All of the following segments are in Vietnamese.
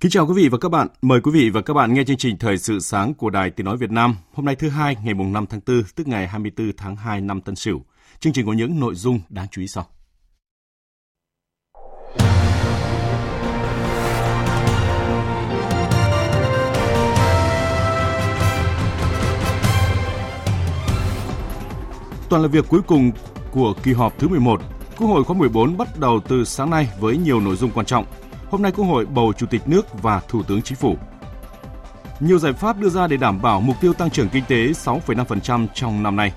Kính chào quý vị và các bạn. Mời quý vị và các bạn nghe chương trình Thời sự sáng của Đài Tiếng Nói Việt Nam. Hôm nay thứ hai, ngày mùng 5 tháng 4, tức ngày 24 tháng 2 năm Tân Sửu. Chương trình có những nội dung đáng chú ý sau. Toàn là việc cuối cùng của kỳ họp thứ 11, Quốc hội khóa 14 bắt đầu từ sáng nay với nhiều nội dung quan trọng – hôm nay Quốc hội bầu Chủ tịch nước và Thủ tướng Chính phủ. Nhiều giải pháp đưa ra để đảm bảo mục tiêu tăng trưởng kinh tế 6,5% trong năm nay.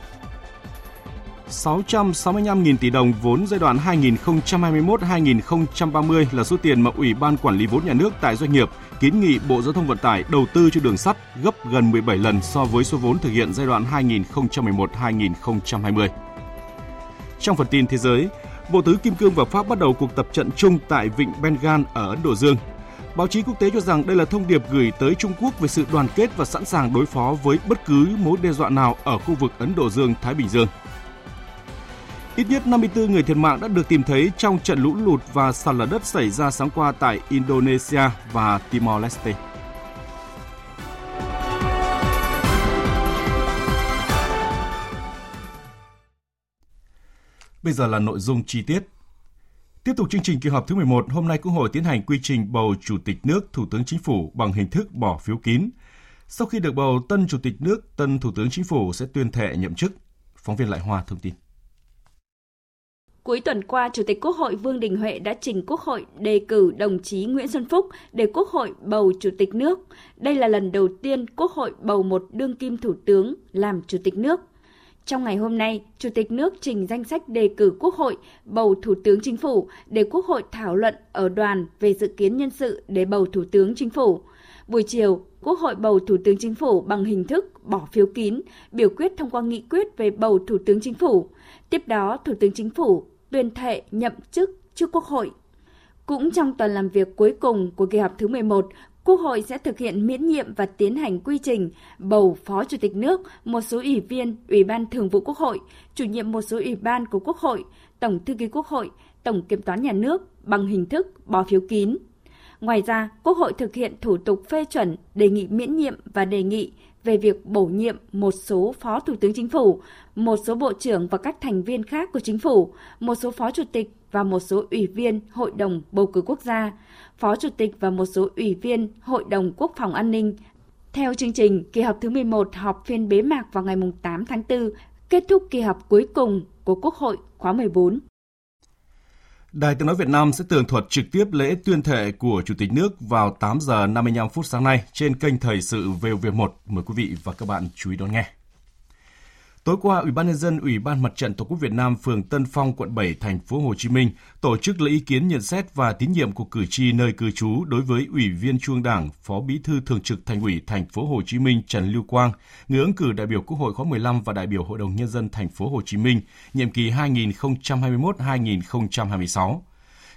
665.000 tỷ đồng vốn giai đoạn 2021-2030 là số tiền mà Ủy ban Quản lý vốn nhà nước tại doanh nghiệp kiến nghị Bộ Giao thông Vận tải đầu tư cho đường sắt gấp gần 17 lần so với số vốn thực hiện giai đoạn 2011-2020. Trong phần tin thế giới, Bộ Tứ Kim Cương và Pháp bắt đầu cuộc tập trận chung tại vịnh Bengal ở Ấn Độ Dương. Báo chí quốc tế cho rằng đây là thông điệp gửi tới Trung Quốc về sự đoàn kết và sẵn sàng đối phó với bất cứ mối đe dọa nào ở khu vực Ấn Độ Dương-Thái Bình Dương. Ít nhất 54 người thiệt mạng đã được tìm thấy trong trận lũ lụt và sạt lở đất xảy ra sáng qua tại Indonesia và Timor-Leste. Bây giờ là nội dung chi tiết. Tiếp tục chương trình kỳ họp thứ 11, hôm nay Quốc hội tiến hành quy trình bầu Chủ tịch nước, Thủ tướng Chính phủ bằng hình thức bỏ phiếu kín. Sau khi được bầu, tân Chủ tịch nước, tân Thủ tướng Chính phủ sẽ tuyên thệ nhậm chức. Phóng viên Lại Hoa thông tin. Cuối tuần qua, Chủ tịch Quốc hội Vương Đình Huệ đã trình Quốc hội đề cử đồng chí Nguyễn Xuân Phúc để Quốc hội bầu Chủ tịch nước. Đây là lần đầu tiên Quốc hội bầu một đương kim thủ tướng làm Chủ tịch nước. Trong ngày hôm nay, Chủ tịch nước trình danh sách đề cử Quốc hội bầu Thủ tướng Chính phủ để Quốc hội thảo luận ở đoàn về dự kiến nhân sự để bầu Thủ tướng Chính phủ. Buổi chiều, Quốc hội bầu Thủ tướng Chính phủ bằng hình thức bỏ phiếu kín, biểu quyết thông qua nghị quyết về bầu Thủ tướng Chính phủ. Tiếp đó, Thủ tướng Chính phủ tuyên thệ nhậm chức trước Quốc hội. Cũng trong tuần làm việc cuối cùng của kỳ họp thứ 11, Quốc hội sẽ thực hiện miễn nhiệm và tiến hành quy trình bầu Phó Chủ tịch nước, một số ủy viên Ủy ban Thường vụ Quốc hội, chủ nhiệm một số ủy ban của Quốc hội, Tổng thư ký Quốc hội, Tổng kiểm toán nhà nước bằng hình thức bỏ phiếu kín. Ngoài ra, Quốc hội thực hiện thủ tục phê chuẩn đề nghị miễn nhiệm và đề nghị về việc bổ nhiệm một số phó thủ tướng chính phủ, một số bộ trưởng và các thành viên khác của chính phủ, một số phó chủ tịch và một số ủy viên Hội đồng bầu cử quốc gia, phó chủ tịch và một số ủy viên Hội đồng Quốc phòng an ninh. Theo chương trình, kỳ họp thứ 11 họp phiên bế mạc vào ngày 8 tháng 4, kết thúc kỳ họp cuối cùng của Quốc hội khóa 14. Đài Tiếng Nói Việt Nam sẽ tường thuật trực tiếp lễ tuyên thệ của Chủ tịch nước vào 8 giờ 55 phút sáng nay trên kênh Thời sự VOV1. Mời quý vị và các bạn chú ý đón nghe. Tối qua, Ủy ban nhân dân Ủy ban Mặt trận Tổ quốc Việt Nam phường Tân Phong, quận 7, thành phố Hồ Chí Minh tổ chức lấy ý kiến nhận xét và tín nhiệm của cử tri nơi cư trú đối với Ủy viên Trung Đảng, Phó Bí thư Thường trực Thành ủy thành phố Hồ Chí Minh Trần Lưu Quang, người ứng cử đại biểu Quốc hội khóa 15 và đại biểu Hội đồng nhân dân thành phố Hồ Chí Minh nhiệm kỳ 2021-2026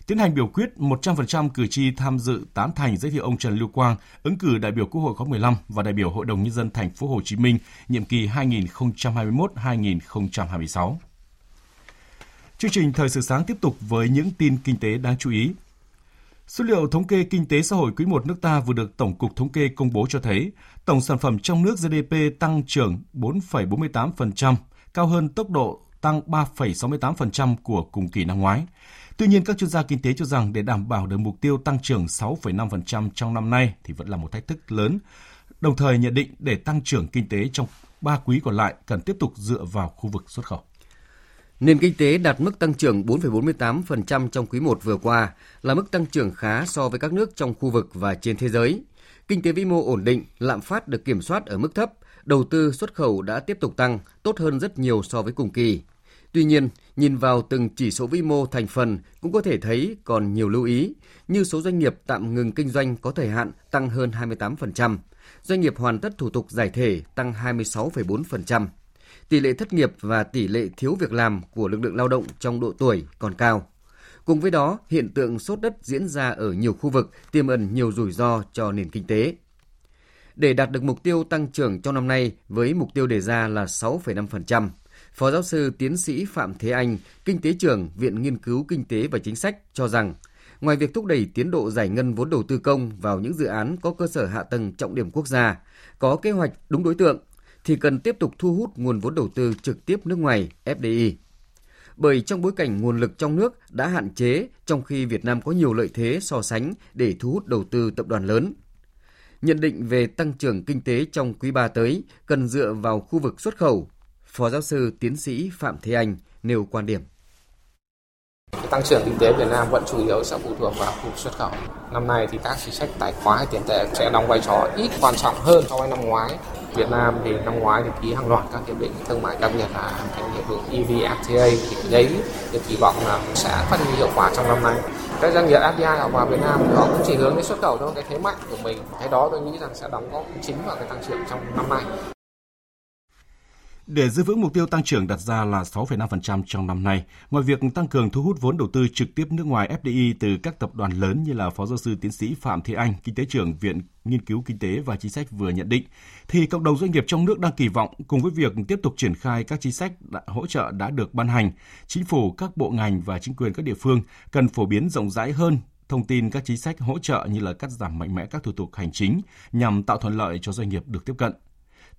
tiến hành biểu quyết 100% cử tri tham dự tán thành giới thiệu ông Trần Lưu Quang ứng cử đại biểu Quốc hội khóa 15 và đại biểu Hội đồng nhân dân thành phố Hồ Chí Minh nhiệm kỳ 2021-2026. Chương trình thời sự sáng tiếp tục với những tin kinh tế đáng chú ý. Số liệu thống kê kinh tế xã hội quý 1 nước ta vừa được Tổng cục Thống kê công bố cho thấy, tổng sản phẩm trong nước GDP tăng trưởng 4,48%, cao hơn tốc độ tăng 3,68% của cùng kỳ năm ngoái. Tuy nhiên, các chuyên gia kinh tế cho rằng để đảm bảo được mục tiêu tăng trưởng 6,5% trong năm nay thì vẫn là một thách thức lớn. Đồng thời nhận định để tăng trưởng kinh tế trong 3 quý còn lại cần tiếp tục dựa vào khu vực xuất khẩu. Nền kinh tế đạt mức tăng trưởng 4,48% trong quý 1 vừa qua là mức tăng trưởng khá so với các nước trong khu vực và trên thế giới. Kinh tế vĩ mô ổn định, lạm phát được kiểm soát ở mức thấp, đầu tư xuất khẩu đã tiếp tục tăng, tốt hơn rất nhiều so với cùng kỳ. Tuy nhiên, nhìn vào từng chỉ số vĩ mô thành phần cũng có thể thấy còn nhiều lưu ý, như số doanh nghiệp tạm ngừng kinh doanh có thời hạn tăng hơn 28%, doanh nghiệp hoàn tất thủ tục giải thể tăng 26,4%. Tỷ lệ thất nghiệp và tỷ lệ thiếu việc làm của lực lượng lao động trong độ tuổi còn cao. Cùng với đó, hiện tượng sốt đất diễn ra ở nhiều khu vực tiềm ẩn nhiều rủi ro cho nền kinh tế. Để đạt được mục tiêu tăng trưởng trong năm nay với mục tiêu đề ra là 6,5%, Phó giáo sư tiến sĩ Phạm Thế Anh, Kinh tế trưởng Viện Nghiên cứu Kinh tế và Chính sách cho rằng, ngoài việc thúc đẩy tiến độ giải ngân vốn đầu tư công vào những dự án có cơ sở hạ tầng trọng điểm quốc gia, có kế hoạch đúng đối tượng, thì cần tiếp tục thu hút nguồn vốn đầu tư trực tiếp nước ngoài FDI. Bởi trong bối cảnh nguồn lực trong nước đã hạn chế trong khi Việt Nam có nhiều lợi thế so sánh để thu hút đầu tư tập đoàn lớn. Nhận định về tăng trưởng kinh tế trong quý 3 tới cần dựa vào khu vực xuất khẩu, Phó giáo sư tiến sĩ Phạm Thế Anh nêu quan điểm. Tăng trưởng kinh tế Việt Nam vẫn chủ yếu sẽ phụ thuộc vào khu xuất khẩu. Năm nay thì các chính sách tài khoá hay tiền tệ sẽ đóng vai trò ít quan trọng hơn so với năm ngoái. Việt Nam thì năm ngoái thì ký hàng loạt các hiệp định thương mại đặc biệt là cái hiệp định EVFTA thì đấy được kỳ vọng là sẽ phát huy hiệu quả trong năm nay. Các doanh nghiệp FDI họ vào Việt Nam thì họ cũng chỉ hướng đến xuất khẩu thôi, cái thế mạnh của mình. Cái đó tôi nghĩ rằng sẽ đóng góp chính vào cái tăng trưởng trong năm nay. Để giữ vững mục tiêu tăng trưởng đặt ra là 6,5% trong năm nay, ngoài việc tăng cường thu hút vốn đầu tư trực tiếp nước ngoài FDI từ các tập đoàn lớn như là Phó giáo sư tiến sĩ Phạm Thị Anh, Kinh tế trưởng Viện Nghiên cứu Kinh tế và Chính sách vừa nhận định, thì cộng đồng doanh nghiệp trong nước đang kỳ vọng cùng với việc tiếp tục triển khai các chính sách hỗ trợ đã được ban hành, chính phủ, các bộ ngành và chính quyền các địa phương cần phổ biến rộng rãi hơn thông tin các chính sách hỗ trợ như là cắt giảm mạnh mẽ các thủ tục hành chính nhằm tạo thuận lợi cho doanh nghiệp được tiếp cận.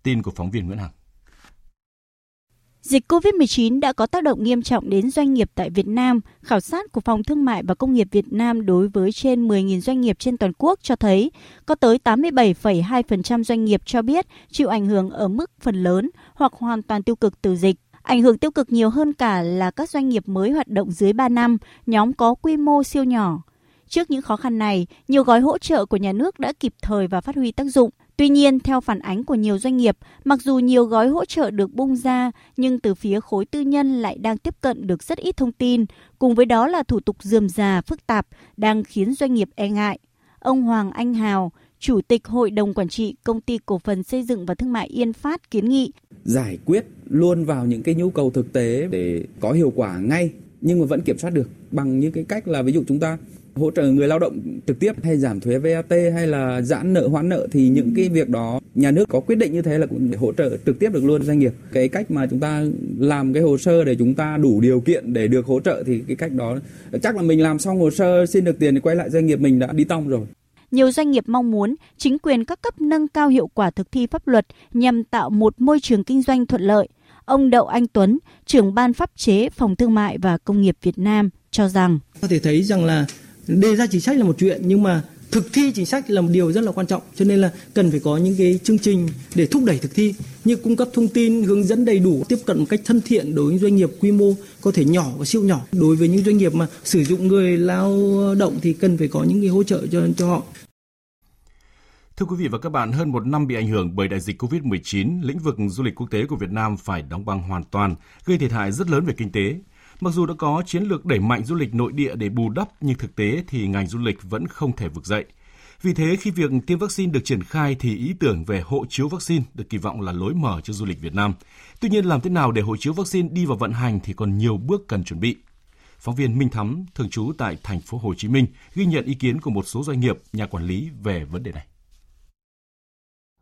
Tin của phóng viên Nguyễn Hằng. Dịch COVID-19 đã có tác động nghiêm trọng đến doanh nghiệp tại Việt Nam. Khảo sát của Phòng Thương mại và Công nghiệp Việt Nam đối với trên 10.000 doanh nghiệp trên toàn quốc cho thấy có tới 87,2% doanh nghiệp cho biết chịu ảnh hưởng ở mức phần lớn hoặc hoàn toàn tiêu cực từ dịch. Ảnh hưởng tiêu cực nhiều hơn cả là các doanh nghiệp mới hoạt động dưới 3 năm, nhóm có quy mô siêu nhỏ. Trước những khó khăn này, nhiều gói hỗ trợ của nhà nước đã kịp thời và phát huy tác dụng. Tuy nhiên, theo phản ánh của nhiều doanh nghiệp, mặc dù nhiều gói hỗ trợ được bung ra, nhưng từ phía khối tư nhân lại đang tiếp cận được rất ít thông tin, cùng với đó là thủ tục dườm già, phức tạp, đang khiến doanh nghiệp e ngại. Ông Hoàng Anh Hào, Chủ tịch Hội đồng Quản trị Công ty Cổ phần Xây dựng và Thương mại Yên Phát kiến nghị. Giải quyết luôn vào những cái nhu cầu thực tế để có hiệu quả ngay nhưng mà vẫn kiểm soát được bằng những cái cách là ví dụ chúng ta hỗ trợ người lao động trực tiếp hay giảm thuế VAT hay là giãn nợ hoãn nợ thì những cái việc đó nhà nước có quyết định như thế là cũng hỗ trợ trực tiếp được luôn doanh nghiệp. Cái cách mà chúng ta làm cái hồ sơ để chúng ta đủ điều kiện để được hỗ trợ thì cái cách đó chắc là mình làm xong hồ sơ xin được tiền thì quay lại doanh nghiệp mình đã đi tong rồi. Nhiều doanh nghiệp mong muốn chính quyền các cấp nâng cao hiệu quả thực thi pháp luật nhằm tạo một môi trường kinh doanh thuận lợi. Ông Đậu Anh Tuấn, trưởng ban pháp chế Phòng Thương mại và Công nghiệp Việt Nam cho rằng có thể thấy rằng là đề ra chính sách là một chuyện nhưng mà thực thi chính sách là một điều rất là quan trọng. Cho nên là cần phải có những cái chương trình để thúc đẩy thực thi như cung cấp thông tin hướng dẫn đầy đủ tiếp cận một cách thân thiện đối với doanh nghiệp quy mô có thể nhỏ và siêu nhỏ. Đối với những doanh nghiệp mà sử dụng người lao động thì cần phải có những cái hỗ trợ cho cho họ. Thưa quý vị và các bạn, hơn một năm bị ảnh hưởng bởi đại dịch COVID-19, lĩnh vực du lịch quốc tế của Việt Nam phải đóng băng hoàn toàn, gây thiệt hại rất lớn về kinh tế. Mặc dù đã có chiến lược đẩy mạnh du lịch nội địa để bù đắp, nhưng thực tế thì ngành du lịch vẫn không thể vực dậy. Vì thế, khi việc tiêm vaccine được triển khai thì ý tưởng về hộ chiếu vaccine được kỳ vọng là lối mở cho du lịch Việt Nam. Tuy nhiên, làm thế nào để hộ chiếu vaccine đi vào vận hành thì còn nhiều bước cần chuẩn bị. Phóng viên Minh Thắm, thường trú tại thành phố Hồ Chí Minh, ghi nhận ý kiến của một số doanh nghiệp, nhà quản lý về vấn đề này.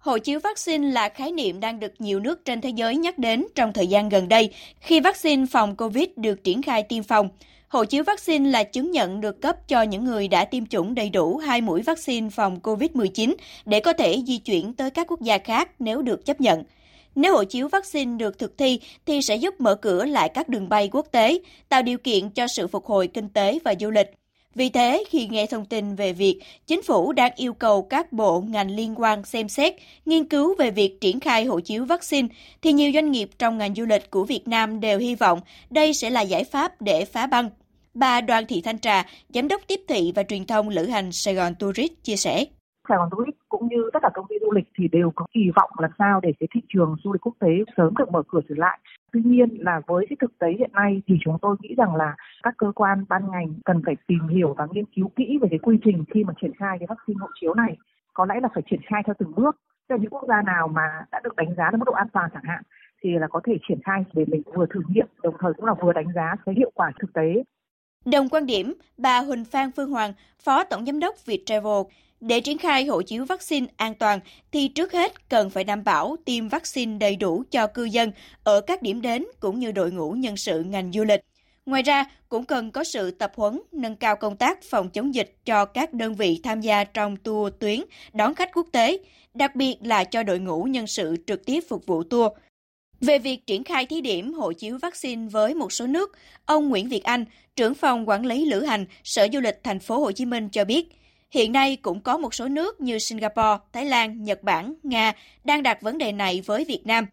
Hộ chiếu vaccine là khái niệm đang được nhiều nước trên thế giới nhắc đến trong thời gian gần đây khi vaccine phòng COVID được triển khai tiêm phòng. Hộ chiếu vaccine là chứng nhận được cấp cho những người đã tiêm chủng đầy đủ hai mũi vaccine phòng COVID-19 để có thể di chuyển tới các quốc gia khác nếu được chấp nhận. Nếu hộ chiếu vaccine được thực thi thì sẽ giúp mở cửa lại các đường bay quốc tế, tạo điều kiện cho sự phục hồi kinh tế và du lịch. Vì thế, khi nghe thông tin về việc chính phủ đang yêu cầu các bộ ngành liên quan xem xét, nghiên cứu về việc triển khai hộ chiếu vaccine, thì nhiều doanh nghiệp trong ngành du lịch của Việt Nam đều hy vọng đây sẽ là giải pháp để phá băng. Bà Đoàn Thị Thanh Trà, Giám đốc tiếp thị và truyền thông lữ hành Sài Gòn Tourist chia sẻ. Sài Gòn Tourist cũng như tất cả công ty du lịch thì đều có kỳ vọng làm sao để cái thị trường du lịch quốc tế sớm được mở cửa trở lại. Tuy nhiên là với cái thực tế hiện nay thì chúng tôi nghĩ rằng là các cơ quan ban ngành cần phải tìm hiểu và nghiên cứu kỹ về cái quy trình khi mà triển khai cái vaccine hộ chiếu này. Có lẽ là phải triển khai theo từng bước. Cho những quốc gia nào mà đã được đánh giá là mức độ an toàn chẳng hạn thì là có thể triển khai để mình vừa thử nghiệm đồng thời cũng là vừa đánh giá cái hiệu quả thực tế. Đồng quan điểm, bà Huỳnh Phan Phương Hoàng, Phó Tổng Giám đốc Viettravel để triển khai hộ chiếu vaccine an toàn thì trước hết cần phải đảm bảo tiêm vaccine đầy đủ cho cư dân ở các điểm đến cũng như đội ngũ nhân sự ngành du lịch. Ngoài ra, cũng cần có sự tập huấn, nâng cao công tác phòng chống dịch cho các đơn vị tham gia trong tour tuyến đón khách quốc tế, đặc biệt là cho đội ngũ nhân sự trực tiếp phục vụ tour. Về việc triển khai thí điểm hộ chiếu vaccine với một số nước, ông Nguyễn Việt Anh, trưởng phòng quản lý lữ hành, Sở Du lịch thành phố Hồ Chí Minh cho biết, Hiện nay cũng có một số nước như Singapore, Thái Lan, Nhật Bản, Nga đang đặt vấn đề này với Việt Nam.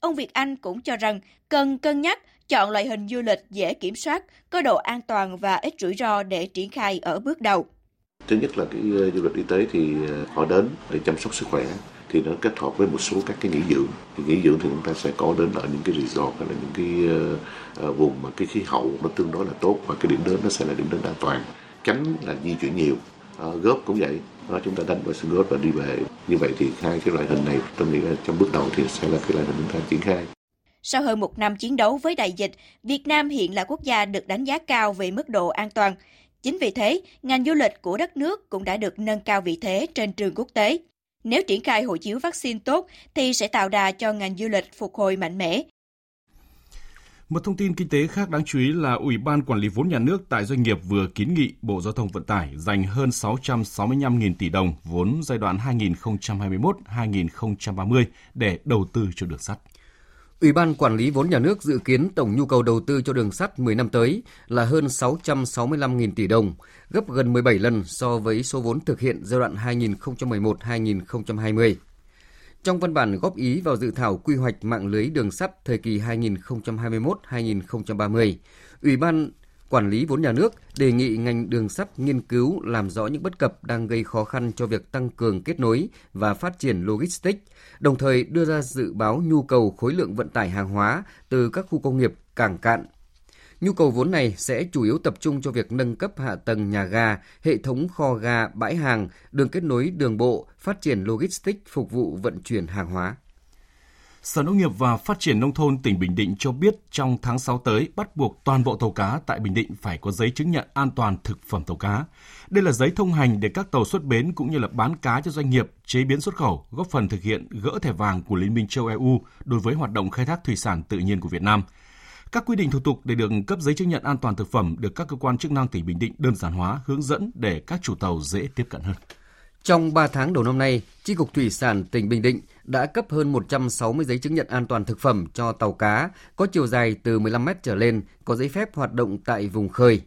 Ông Việt Anh cũng cho rằng cần cân nhắc chọn loại hình du lịch dễ kiểm soát, có độ an toàn và ít rủi ro để triển khai ở bước đầu. Thứ nhất là cái ờ, du lịch y tế thì ờ, họ đến để chăm sóc sức khỏe thì nó kết hợp với một số các cái nghỉ dưỡng thì nghỉ dưỡng thì chúng ta sẽ có đến ở những cái resort hay là những cái uh, vùng mà cái khí hậu nó tương đối là tốt và cái điểm đến nó sẽ là điểm đến an toàn tránh là di chuyển nhiều Ờ, góp cũng vậy đó, chúng ta đánh vào sân góp và đi về như vậy thì hai cái loại hình này tôi nghĩ là trong bước đầu thì sẽ là cái loại hình chúng ta triển khai sau hơn một năm chiến đấu với đại dịch, Việt Nam hiện là quốc gia được đánh giá cao về mức độ an toàn. Chính vì thế, ngành du lịch của đất nước cũng đã được nâng cao vị thế trên trường quốc tế. Nếu triển khai hộ chiếu vaccine tốt thì sẽ tạo đà cho ngành du lịch phục hồi mạnh mẽ, một thông tin kinh tế khác đáng chú ý là Ủy ban Quản lý vốn nhà nước tại doanh nghiệp vừa kiến nghị Bộ Giao thông Vận tải dành hơn 665.000 tỷ đồng vốn giai đoạn 2021-2030 để đầu tư cho đường sắt. Ủy ban Quản lý vốn nhà nước dự kiến tổng nhu cầu đầu tư cho đường sắt 10 năm tới là hơn 665.000 tỷ đồng, gấp gần 17 lần so với số vốn thực hiện giai đoạn 2011-2020. Trong văn bản góp ý vào dự thảo quy hoạch mạng lưới đường sắt thời kỳ 2021-2030, Ủy ban Quản lý vốn nhà nước đề nghị ngành đường sắt nghiên cứu làm rõ những bất cập đang gây khó khăn cho việc tăng cường kết nối và phát triển logistics, đồng thời đưa ra dự báo nhu cầu khối lượng vận tải hàng hóa từ các khu công nghiệp, cảng cạn, Nhu cầu vốn này sẽ chủ yếu tập trung cho việc nâng cấp hạ tầng nhà ga, hệ thống kho ga, bãi hàng, đường kết nối đường bộ, phát triển logistics phục vụ vận chuyển hàng hóa. Sở Nông nghiệp và Phát triển Nông thôn tỉnh Bình Định cho biết trong tháng 6 tới bắt buộc toàn bộ tàu cá tại Bình Định phải có giấy chứng nhận an toàn thực phẩm tàu cá. Đây là giấy thông hành để các tàu xuất bến cũng như là bán cá cho doanh nghiệp, chế biến xuất khẩu, góp phần thực hiện gỡ thẻ vàng của Liên minh châu EU đối với hoạt động khai thác thủy sản tự nhiên của Việt Nam – các quy định thủ tục để được cấp giấy chứng nhận an toàn thực phẩm được các cơ quan chức năng tỉnh Bình Định đơn giản hóa, hướng dẫn để các chủ tàu dễ tiếp cận hơn. Trong 3 tháng đầu năm nay, Chi cục Thủy sản tỉnh Bình Định đã cấp hơn 160 giấy chứng nhận an toàn thực phẩm cho tàu cá có chiều dài từ 15 mét trở lên, có giấy phép hoạt động tại vùng khơi.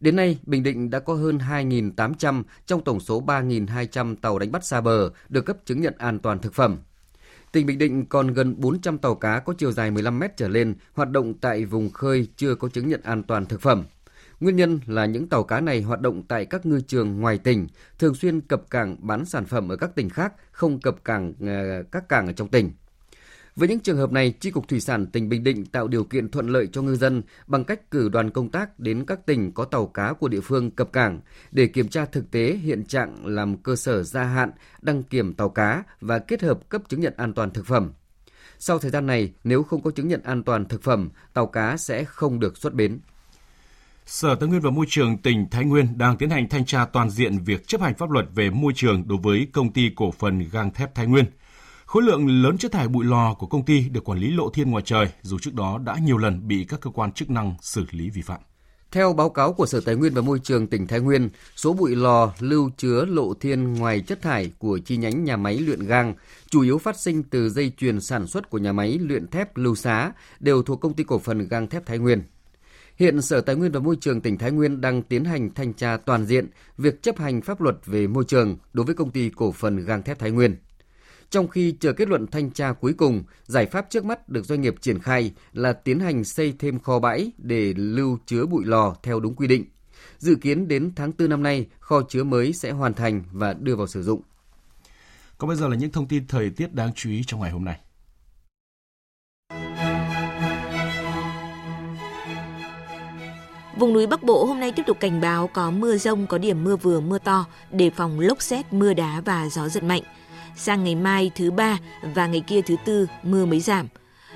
Đến nay, Bình Định đã có hơn 2.800 trong tổng số 3.200 tàu đánh bắt xa bờ được cấp chứng nhận an toàn thực phẩm. Tỉnh Bình Định còn gần 400 tàu cá có chiều dài 15 mét trở lên hoạt động tại vùng khơi chưa có chứng nhận an toàn thực phẩm. Nguyên nhân là những tàu cá này hoạt động tại các ngư trường ngoài tỉnh, thường xuyên cập cảng bán sản phẩm ở các tỉnh khác, không cập cảng ờ, các cảng ở trong tỉnh. Với những trường hợp này, Tri Cục Thủy sản tỉnh Bình Định tạo điều kiện thuận lợi cho ngư dân bằng cách cử đoàn công tác đến các tỉnh có tàu cá của địa phương cập cảng để kiểm tra thực tế hiện trạng làm cơ sở gia hạn, đăng kiểm tàu cá và kết hợp cấp chứng nhận an toàn thực phẩm. Sau thời gian này, nếu không có chứng nhận an toàn thực phẩm, tàu cá sẽ không được xuất bến. Sở Tài nguyên và Môi trường tỉnh Thái Nguyên đang tiến hành thanh tra toàn diện việc chấp hành pháp luật về môi trường đối với công ty cổ phần gang thép Thái Nguyên – Khối lượng lớn chất thải bụi lò của công ty được quản lý lộ thiên ngoài trời, dù trước đó đã nhiều lần bị các cơ quan chức năng xử lý vi phạm. Theo báo cáo của Sở Tài nguyên và Môi trường tỉnh Thái Nguyên, số bụi lò lưu chứa lộ thiên ngoài chất thải của chi nhánh nhà máy luyện gang chủ yếu phát sinh từ dây chuyền sản xuất của nhà máy luyện thép Lưu Xá đều thuộc công ty cổ phần gang thép Thái Nguyên. Hiện Sở Tài nguyên và Môi trường tỉnh Thái Nguyên đang tiến hành thanh tra toàn diện việc chấp hành pháp luật về môi trường đối với công ty cổ phần gang thép Thái Nguyên. Trong khi chờ kết luận thanh tra cuối cùng, giải pháp trước mắt được doanh nghiệp triển khai là tiến hành xây thêm kho bãi để lưu chứa bụi lò theo đúng quy định. Dự kiến đến tháng 4 năm nay, kho chứa mới sẽ hoàn thành và đưa vào sử dụng. Còn bây giờ là những thông tin thời tiết đáng chú ý trong ngày hôm nay. Vùng núi Bắc Bộ hôm nay tiếp tục cảnh báo có mưa rông, có điểm mưa vừa mưa to, đề phòng lốc xét, mưa đá và gió giật mạnh. Sang ngày mai thứ ba và ngày kia thứ tư mưa mới giảm.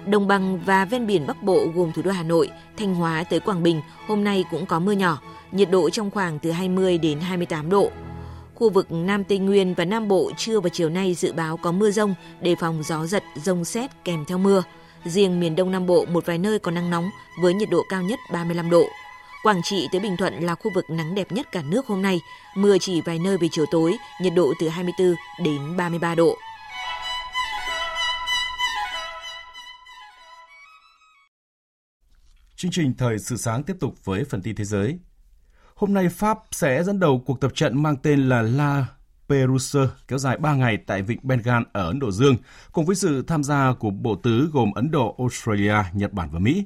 Đồng bằng và ven biển Bắc Bộ gồm thủ đô Hà Nội, Thanh Hóa tới Quảng Bình hôm nay cũng có mưa nhỏ, nhiệt độ trong khoảng từ 20 đến 28 độ. Khu vực Nam Tây Nguyên và Nam Bộ trưa và chiều nay dự báo có mưa rông, đề phòng gió giật, rông xét kèm theo mưa. Riêng miền Đông Nam Bộ một vài nơi có nắng nóng với nhiệt độ cao nhất 35 độ. Quảng Trị tới Bình Thuận là khu vực nắng đẹp nhất cả nước hôm nay, mưa chỉ vài nơi về chiều tối, nhiệt độ từ 24 đến 33 độ. Chương trình Thời sự sáng tiếp tục với phần tin thế giới. Hôm nay Pháp sẽ dẫn đầu cuộc tập trận mang tên là La Perouse kéo dài 3 ngày tại vịnh Bengal ở Ấn Độ Dương, cùng với sự tham gia của bộ tứ gồm Ấn Độ, Australia, Nhật Bản và Mỹ.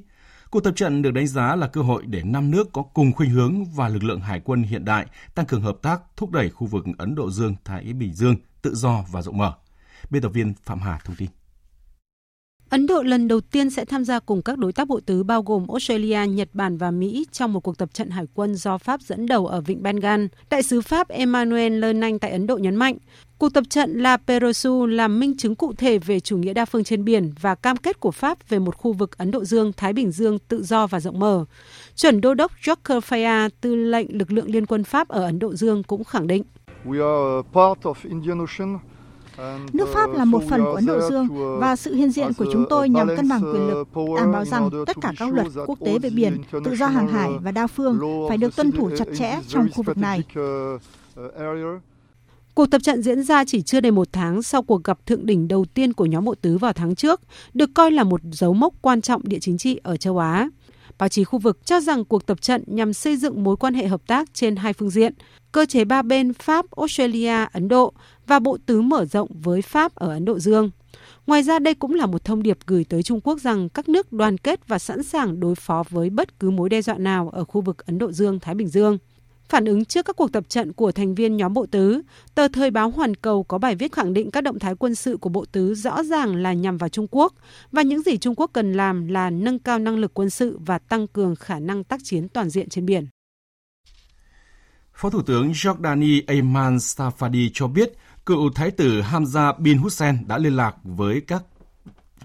Cuộc tập trận được đánh giá là cơ hội để năm nước có cùng khuynh hướng và lực lượng hải quân hiện đại tăng cường hợp tác, thúc đẩy khu vực Ấn Độ Dương, Thái Bình Dương tự do và rộng mở. Biên tập viên Phạm Hà thông tin. Ấn Độ lần đầu tiên sẽ tham gia cùng các đối tác bộ tứ bao gồm Australia, Nhật Bản và Mỹ trong một cuộc tập trận hải quân do Pháp dẫn đầu ở Vịnh Bengal. Đại sứ Pháp Emmanuel Lernanh tại Ấn Độ nhấn mạnh, cuộc tập trận La Perouse là minh chứng cụ thể về chủ nghĩa đa phương trên biển và cam kết của Pháp về một khu vực Ấn Độ Dương, Thái Bình Dương tự do và rộng mở. Chuẩn đô đốc Joker Faya, tư lệnh lực lượng liên quân Pháp ở Ấn Độ Dương cũng khẳng định. Nước Pháp là một phần của Ấn Độ Dương và sự hiện diện của chúng tôi nhằm cân bằng quyền lực, đảm bảo rằng tất cả các luật quốc tế về biển, tự do hàng hải và đa phương phải được tuân thủ chặt chẽ trong khu vực này. Cuộc tập trận diễn ra chỉ chưa đầy một tháng sau cuộc gặp thượng đỉnh đầu tiên của nhóm bộ tứ vào tháng trước, được coi là một dấu mốc quan trọng địa chính trị ở châu Á. Báo chí khu vực cho rằng cuộc tập trận nhằm xây dựng mối quan hệ hợp tác trên hai phương diện, cơ chế ba bên Pháp, Australia, Ấn Độ và bộ tứ mở rộng với Pháp ở Ấn Độ Dương. Ngoài ra đây cũng là một thông điệp gửi tới Trung Quốc rằng các nước đoàn kết và sẵn sàng đối phó với bất cứ mối đe dọa nào ở khu vực Ấn Độ Dương-Thái Bình Dương. Phản ứng trước các cuộc tập trận của thành viên nhóm Bộ Tứ, tờ Thời báo Hoàn Cầu có bài viết khẳng định các động thái quân sự của Bộ Tứ rõ ràng là nhằm vào Trung Quốc và những gì Trung Quốc cần làm là nâng cao năng lực quân sự và tăng cường khả năng tác chiến toàn diện trên biển. Phó Thủ tướng Jordani Ayman Safadi cho biết cựu Thái tử Hamza bin Hussein đã liên lạc với các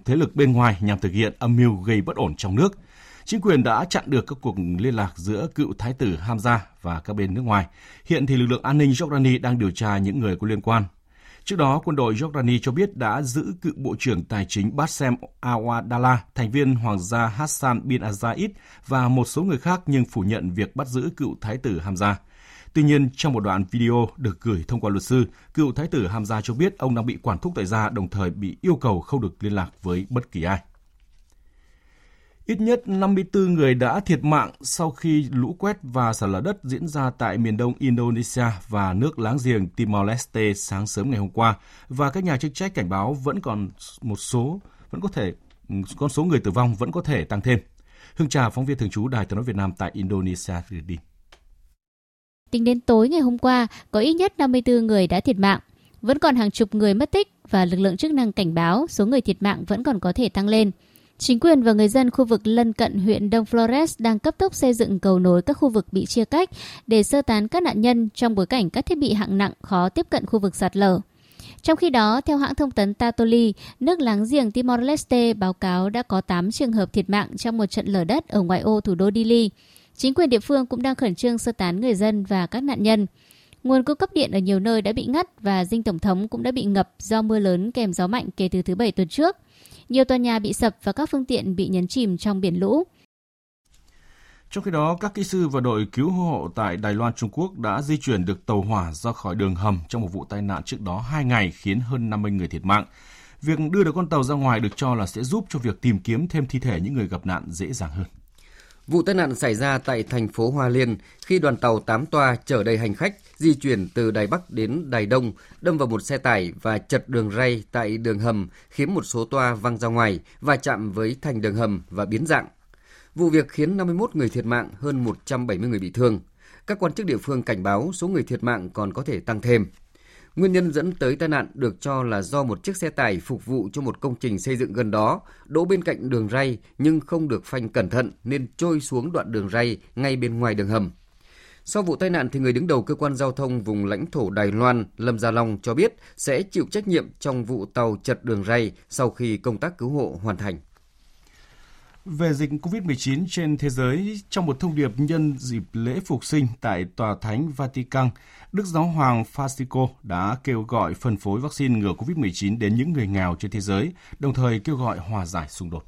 thế lực bên ngoài nhằm thực hiện âm mưu gây bất ổn trong nước. Chính quyền đã chặn được các cuộc liên lạc giữa cựu thái tử Hamza và các bên nước ngoài. Hiện thì lực lượng an ninh Jordani đang điều tra những người có liên quan. Trước đó, quân đội Jordani cho biết đã giữ cựu Bộ trưởng Tài chính Bassem Awadala, thành viên Hoàng gia Hassan bin Azaid và một số người khác nhưng phủ nhận việc bắt giữ cựu Thái tử Hamza. Tuy nhiên, trong một đoạn video được gửi thông qua luật sư, cựu Thái tử Hamza cho biết ông đang bị quản thúc tại gia đồng thời bị yêu cầu không được liên lạc với bất kỳ ai. Ít nhất 54 người đã thiệt mạng sau khi lũ quét và sạt lở đất diễn ra tại miền đông Indonesia và nước láng giềng Timor-Leste sáng sớm ngày hôm qua và các nhà chức trách cảnh báo vẫn còn một số vẫn có thể con số người tử vong vẫn có thể tăng thêm. Hương Trà, phóng viên thường trú Đài tiếng nói Việt Nam tại Indonesia đưa đi. Tính đến tối ngày hôm qua, có ít nhất 54 người đã thiệt mạng. Vẫn còn hàng chục người mất tích và lực lượng chức năng cảnh báo số người thiệt mạng vẫn còn có thể tăng lên. Chính quyền và người dân khu vực lân cận huyện Đông Flores đang cấp tốc xây dựng cầu nối các khu vực bị chia cách để sơ tán các nạn nhân trong bối cảnh các thiết bị hạng nặng khó tiếp cận khu vực sạt lở. Trong khi đó, theo hãng thông tấn Tatoli, nước láng giềng Timor-Leste báo cáo đã có 8 trường hợp thiệt mạng trong một trận lở đất ở ngoại ô thủ đô Dili. Chính quyền địa phương cũng đang khẩn trương sơ tán người dân và các nạn nhân. Nguồn cung cấp điện ở nhiều nơi đã bị ngắt và dinh tổng thống cũng đã bị ngập do mưa lớn kèm gió mạnh kể từ thứ Bảy tuần trước. Nhiều tòa nhà bị sập và các phương tiện bị nhấn chìm trong biển lũ. Trong khi đó, các kỹ sư và đội cứu hộ tại Đài Loan, Trung Quốc đã di chuyển được tàu hỏa ra khỏi đường hầm trong một vụ tai nạn trước đó 2 ngày khiến hơn 50 người thiệt mạng. Việc đưa được con tàu ra ngoài được cho là sẽ giúp cho việc tìm kiếm thêm thi thể những người gặp nạn dễ dàng hơn. Vụ tai nạn xảy ra tại thành phố Hoa Liên khi đoàn tàu 8 toa chở đầy hành khách di chuyển từ Đài Bắc đến Đài Đông đâm vào một xe tải và chật đường ray tại đường hầm khiến một số toa văng ra ngoài và chạm với thành đường hầm và biến dạng. Vụ việc khiến 51 người thiệt mạng, hơn 170 người bị thương. Các quan chức địa phương cảnh báo số người thiệt mạng còn có thể tăng thêm. Nguyên nhân dẫn tới tai nạn được cho là do một chiếc xe tải phục vụ cho một công trình xây dựng gần đó, đỗ bên cạnh đường ray nhưng không được phanh cẩn thận nên trôi xuống đoạn đường ray ngay bên ngoài đường hầm. Sau vụ tai nạn thì người đứng đầu cơ quan giao thông vùng lãnh thổ Đài Loan, Lâm Gia Long cho biết sẽ chịu trách nhiệm trong vụ tàu chật đường ray sau khi công tác cứu hộ hoàn thành. Về dịch COVID-19 trên thế giới, trong một thông điệp nhân dịp lễ phục sinh tại Tòa Thánh Vatican, Đức Giáo hoàng Francisco đã kêu gọi phân phối vaccine ngừa COVID-19 đến những người nghèo trên thế giới, đồng thời kêu gọi hòa giải xung đột.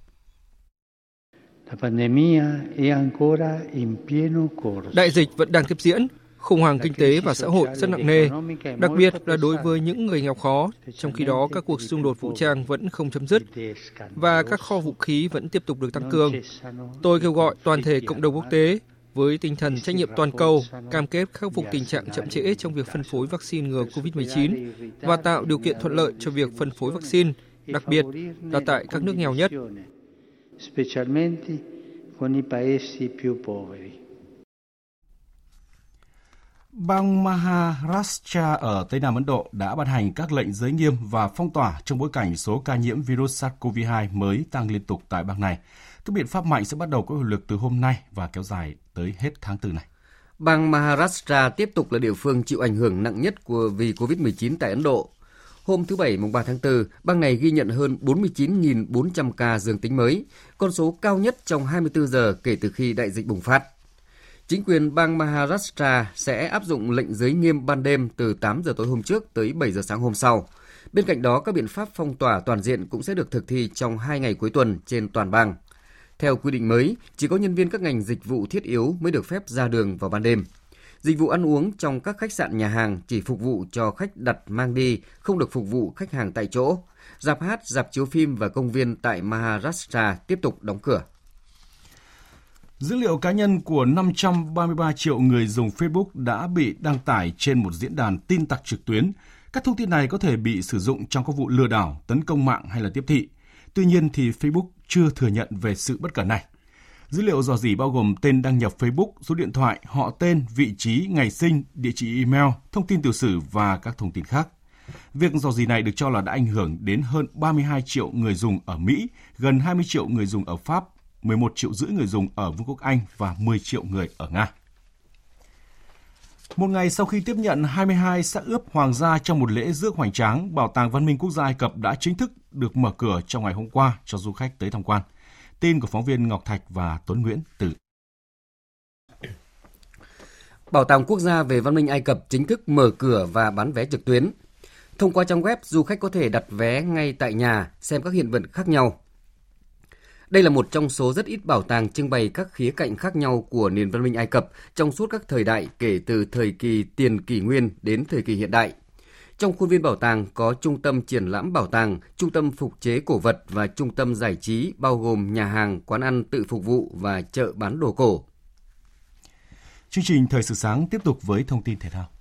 Đại dịch vẫn đang tiếp diễn, khủng hoảng kinh tế và xã hội rất nặng nề, đặc biệt là đối với những người nghèo khó, trong khi đó các cuộc xung đột vũ trang vẫn không chấm dứt và các kho vũ khí vẫn tiếp tục được tăng cường. Tôi kêu gọi toàn thể cộng đồng quốc tế với tinh thần trách nhiệm toàn cầu, cam kết khắc phục tình trạng chậm trễ trong việc phân phối vaccine ngừa COVID-19 và tạo điều kiện thuận lợi cho việc phân phối vaccine, đặc biệt là tại các nước nghèo nhất. Bang Maharashtra ở Tây Nam Ấn Độ đã ban hành các lệnh giới nghiêm và phong tỏa trong bối cảnh số ca nhiễm virus SARS-CoV-2 mới tăng liên tục tại bang này. Các biện pháp mạnh sẽ bắt đầu có hiệu lực từ hôm nay và kéo dài tới hết tháng 4 này. Bang Maharashtra tiếp tục là địa phương chịu ảnh hưởng nặng nhất của vì COVID-19 tại Ấn Độ. Hôm thứ Bảy mùng 3 tháng 4, bang này ghi nhận hơn 49.400 ca dương tính mới, con số cao nhất trong 24 giờ kể từ khi đại dịch bùng phát. Chính quyền bang Maharashtra sẽ áp dụng lệnh giới nghiêm ban đêm từ 8 giờ tối hôm trước tới 7 giờ sáng hôm sau. Bên cạnh đó, các biện pháp phong tỏa toàn diện cũng sẽ được thực thi trong hai ngày cuối tuần trên toàn bang. Theo quy định mới, chỉ có nhân viên các ngành dịch vụ thiết yếu mới được phép ra đường vào ban đêm. Dịch vụ ăn uống trong các khách sạn nhà hàng chỉ phục vụ cho khách đặt mang đi, không được phục vụ khách hàng tại chỗ. Dạp hát, dạp chiếu phim và công viên tại Maharashtra tiếp tục đóng cửa. Dữ liệu cá nhân của 533 triệu người dùng Facebook đã bị đăng tải trên một diễn đàn tin tặc trực tuyến. Các thông tin này có thể bị sử dụng trong các vụ lừa đảo, tấn công mạng hay là tiếp thị. Tuy nhiên thì Facebook chưa thừa nhận về sự bất cẩn này. Dữ liệu dò dỉ bao gồm tên đăng nhập Facebook, số điện thoại, họ tên, vị trí, ngày sinh, địa chỉ email, thông tin tiểu sử và các thông tin khác. Việc dò dỉ này được cho là đã ảnh hưởng đến hơn 32 triệu người dùng ở Mỹ, gần 20 triệu người dùng ở Pháp, 11 triệu rưỡi người dùng ở Vương quốc Anh và 10 triệu người ở Nga. Một ngày sau khi tiếp nhận 22 xác ướp hoàng gia trong một lễ rước hoành tráng, Bảo tàng Văn minh Quốc gia Ai Cập đã chính thức được mở cửa trong ngày hôm qua cho du khách tới tham quan. Tin của phóng viên Ngọc Thạch và Tuấn Nguyễn từ Bảo tàng Quốc gia về Văn minh Ai Cập chính thức mở cửa và bán vé trực tuyến. Thông qua trang web, du khách có thể đặt vé ngay tại nhà, xem các hiện vật khác nhau. Đây là một trong số rất ít bảo tàng trưng bày các khía cạnh khác nhau của nền văn minh Ai Cập trong suốt các thời đại kể từ thời kỳ tiền kỷ nguyên đến thời kỳ hiện đại. Trong khuôn viên bảo tàng có trung tâm triển lãm bảo tàng, trung tâm phục chế cổ vật và trung tâm giải trí bao gồm nhà hàng, quán ăn tự phục vụ và chợ bán đồ cổ. Chương trình Thời sự sáng tiếp tục với thông tin thể thao.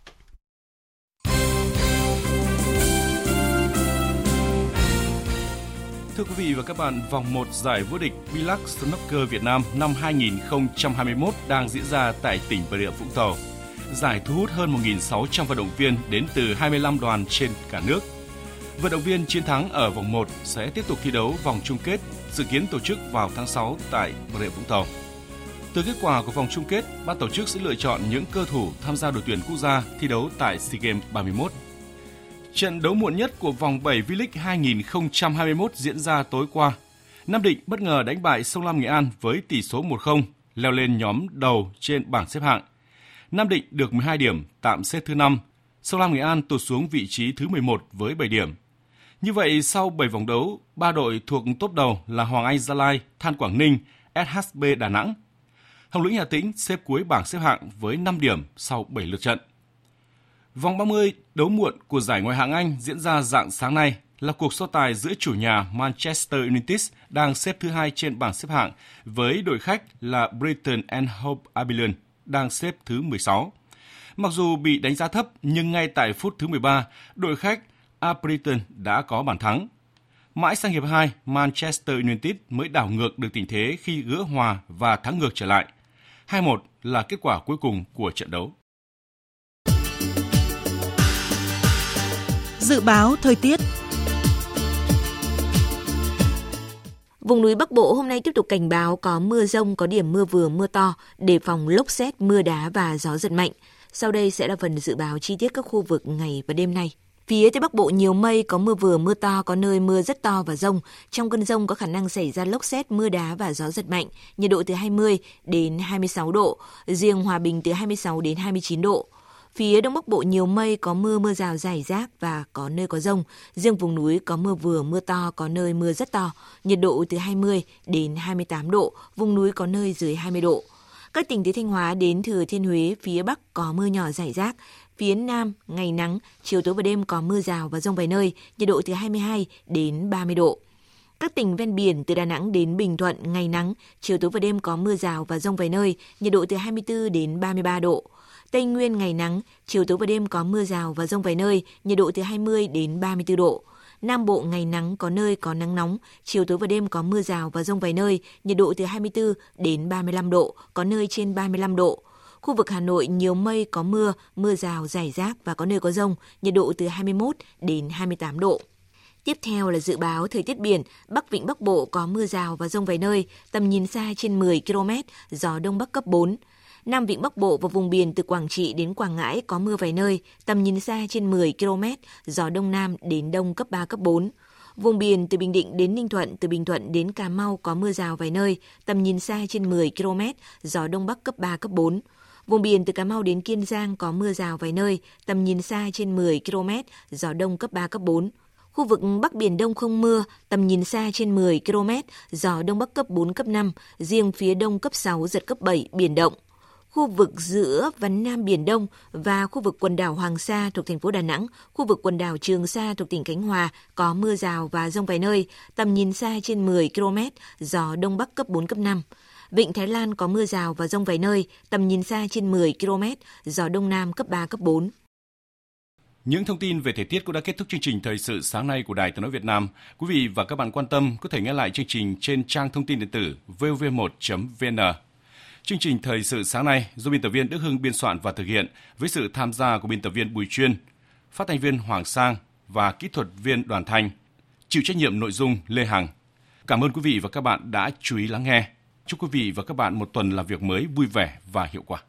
Thưa quý vị và các bạn, vòng 1 giải vô địch Bilac Snooker Việt Nam năm 2021 đang diễn ra tại tỉnh Bà Rịa Vũng Tàu. Giải thu hút hơn 1.600 vận động viên đến từ 25 đoàn trên cả nước. Vận động viên chiến thắng ở vòng 1 sẽ tiếp tục thi đấu vòng chung kết, dự kiến tổ chức vào tháng 6 tại Bà Rịa Vũng Tàu. Từ kết quả của vòng chung kết, ban tổ chức sẽ lựa chọn những cơ thủ tham gia đội tuyển quốc gia thi đấu tại SEA Games 31 Trận đấu muộn nhất của vòng 7 V-League 2021 diễn ra tối qua. Nam Định bất ngờ đánh bại Sông Lam Nghệ An với tỷ số 1-0, leo lên nhóm đầu trên bảng xếp hạng. Nam Định được 12 điểm, tạm xếp thứ 5. Sông Lam Nghệ An tụt xuống vị trí thứ 11 với 7 điểm. Như vậy, sau 7 vòng đấu, ba đội thuộc top đầu là Hoàng Anh Gia Lai, Than Quảng Ninh, SHB Đà Nẵng. Hồng Lĩnh Hà Tĩnh xếp cuối bảng xếp hạng với 5 điểm sau 7 lượt trận. Vòng 30 đấu muộn của giải ngoại hạng Anh diễn ra dạng sáng nay là cuộc so tài giữa chủ nhà Manchester United đang xếp thứ hai trên bảng xếp hạng với đội khách là Brighton and Hove Albion đang xếp thứ 16. Mặc dù bị đánh giá thấp nhưng ngay tại phút thứ 13, đội khách Brighton đã có bàn thắng. Mãi sang hiệp 2, Manchester United mới đảo ngược được tình thế khi gỡ hòa và thắng ngược trở lại. 2-1 là kết quả cuối cùng của trận đấu. Dự báo thời tiết Vùng núi Bắc Bộ hôm nay tiếp tục cảnh báo có mưa rông, có điểm mưa vừa mưa to, đề phòng lốc xét, mưa đá và gió giật mạnh. Sau đây sẽ là phần dự báo chi tiết các khu vực ngày và đêm nay. Phía Tây Bắc Bộ nhiều mây, có mưa vừa mưa to, có nơi mưa rất to và rông. Trong cơn rông có khả năng xảy ra lốc xét, mưa đá và gió giật mạnh, nhiệt độ từ 20 đến 26 độ, riêng Hòa Bình từ 26 đến 29 độ. Phía Đông Bắc Bộ nhiều mây, có mưa mưa rào rải rác và có nơi có rông. Riêng vùng núi có mưa vừa mưa to, có nơi mưa rất to, nhiệt độ từ 20 đến 28 độ, vùng núi có nơi dưới 20 độ. Các tỉnh từ Thanh Hóa đến Thừa Thiên Huế, phía Bắc có mưa nhỏ rải rác, Phía Nam, ngày nắng, chiều tối và đêm có mưa rào và rông vài nơi, nhiệt độ từ 22 đến 30 độ. Các tỉnh ven biển từ Đà Nẵng đến Bình Thuận, ngày nắng, chiều tối và đêm có mưa rào và rông vài nơi, nhiệt độ từ 24 đến 33 độ. Tây Nguyên ngày nắng, chiều tối và đêm có mưa rào và rông vài nơi, nhiệt độ từ 20 đến 34 độ. Nam Bộ ngày nắng có nơi có nắng nóng, chiều tối và đêm có mưa rào và rông vài nơi, nhiệt độ từ 24 đến 35 độ, có nơi trên 35 độ. Khu vực Hà Nội nhiều mây có mưa, mưa rào rải rác và có nơi có rông, nhiệt độ từ 21 đến 28 độ. Tiếp theo là dự báo thời tiết biển, Bắc Vịnh Bắc Bộ có mưa rào và rông vài nơi, tầm nhìn xa trên 10 km, gió Đông Bắc cấp 4. Nam Vịnh Bắc Bộ và vùng biển từ Quảng Trị đến Quảng Ngãi có mưa vài nơi, tầm nhìn xa trên 10 km, gió Đông Nam đến Đông cấp 3, cấp 4. Vùng biển từ Bình Định đến Ninh Thuận, từ Bình Thuận đến Cà Mau có mưa rào vài nơi, tầm nhìn xa trên 10 km, gió Đông Bắc cấp 3, cấp 4. Vùng biển từ Cà Mau đến Kiên Giang có mưa rào vài nơi, tầm nhìn xa trên 10 km, gió đông cấp 3, cấp 4. Khu vực Bắc Biển Đông không mưa, tầm nhìn xa trên 10 km, gió Đông Bắc cấp 4, cấp 5, riêng phía Đông cấp 6, giật cấp 7, biển động. Khu vực giữa và Nam Biển Đông và khu vực quần đảo Hoàng Sa thuộc thành phố Đà Nẵng, khu vực quần đảo Trường Sa thuộc tỉnh Khánh Hòa có mưa rào và rông vài nơi, tầm nhìn xa trên 10 km, gió Đông Bắc cấp 4, cấp 5. Vịnh Thái Lan có mưa rào và rông vài nơi, tầm nhìn xa trên 10 km, gió Đông Nam cấp 3, cấp 4. Những thông tin về thời tiết cũng đã kết thúc chương trình thời sự sáng nay của Đài Tiếng nói Việt Nam. Quý vị và các bạn quan tâm có thể nghe lại chương trình trên trang thông tin điện tử vv1.vn. Chương trình thời sự sáng nay do biên tập viên Đức Hưng biên soạn và thực hiện với sự tham gia của biên tập viên Bùi Chuyên, phát thanh viên Hoàng Sang và kỹ thuật viên Đoàn Thanh. Chịu trách nhiệm nội dung Lê Hằng. Cảm ơn quý vị và các bạn đã chú ý lắng nghe. Chúc quý vị và các bạn một tuần làm việc mới vui vẻ và hiệu quả.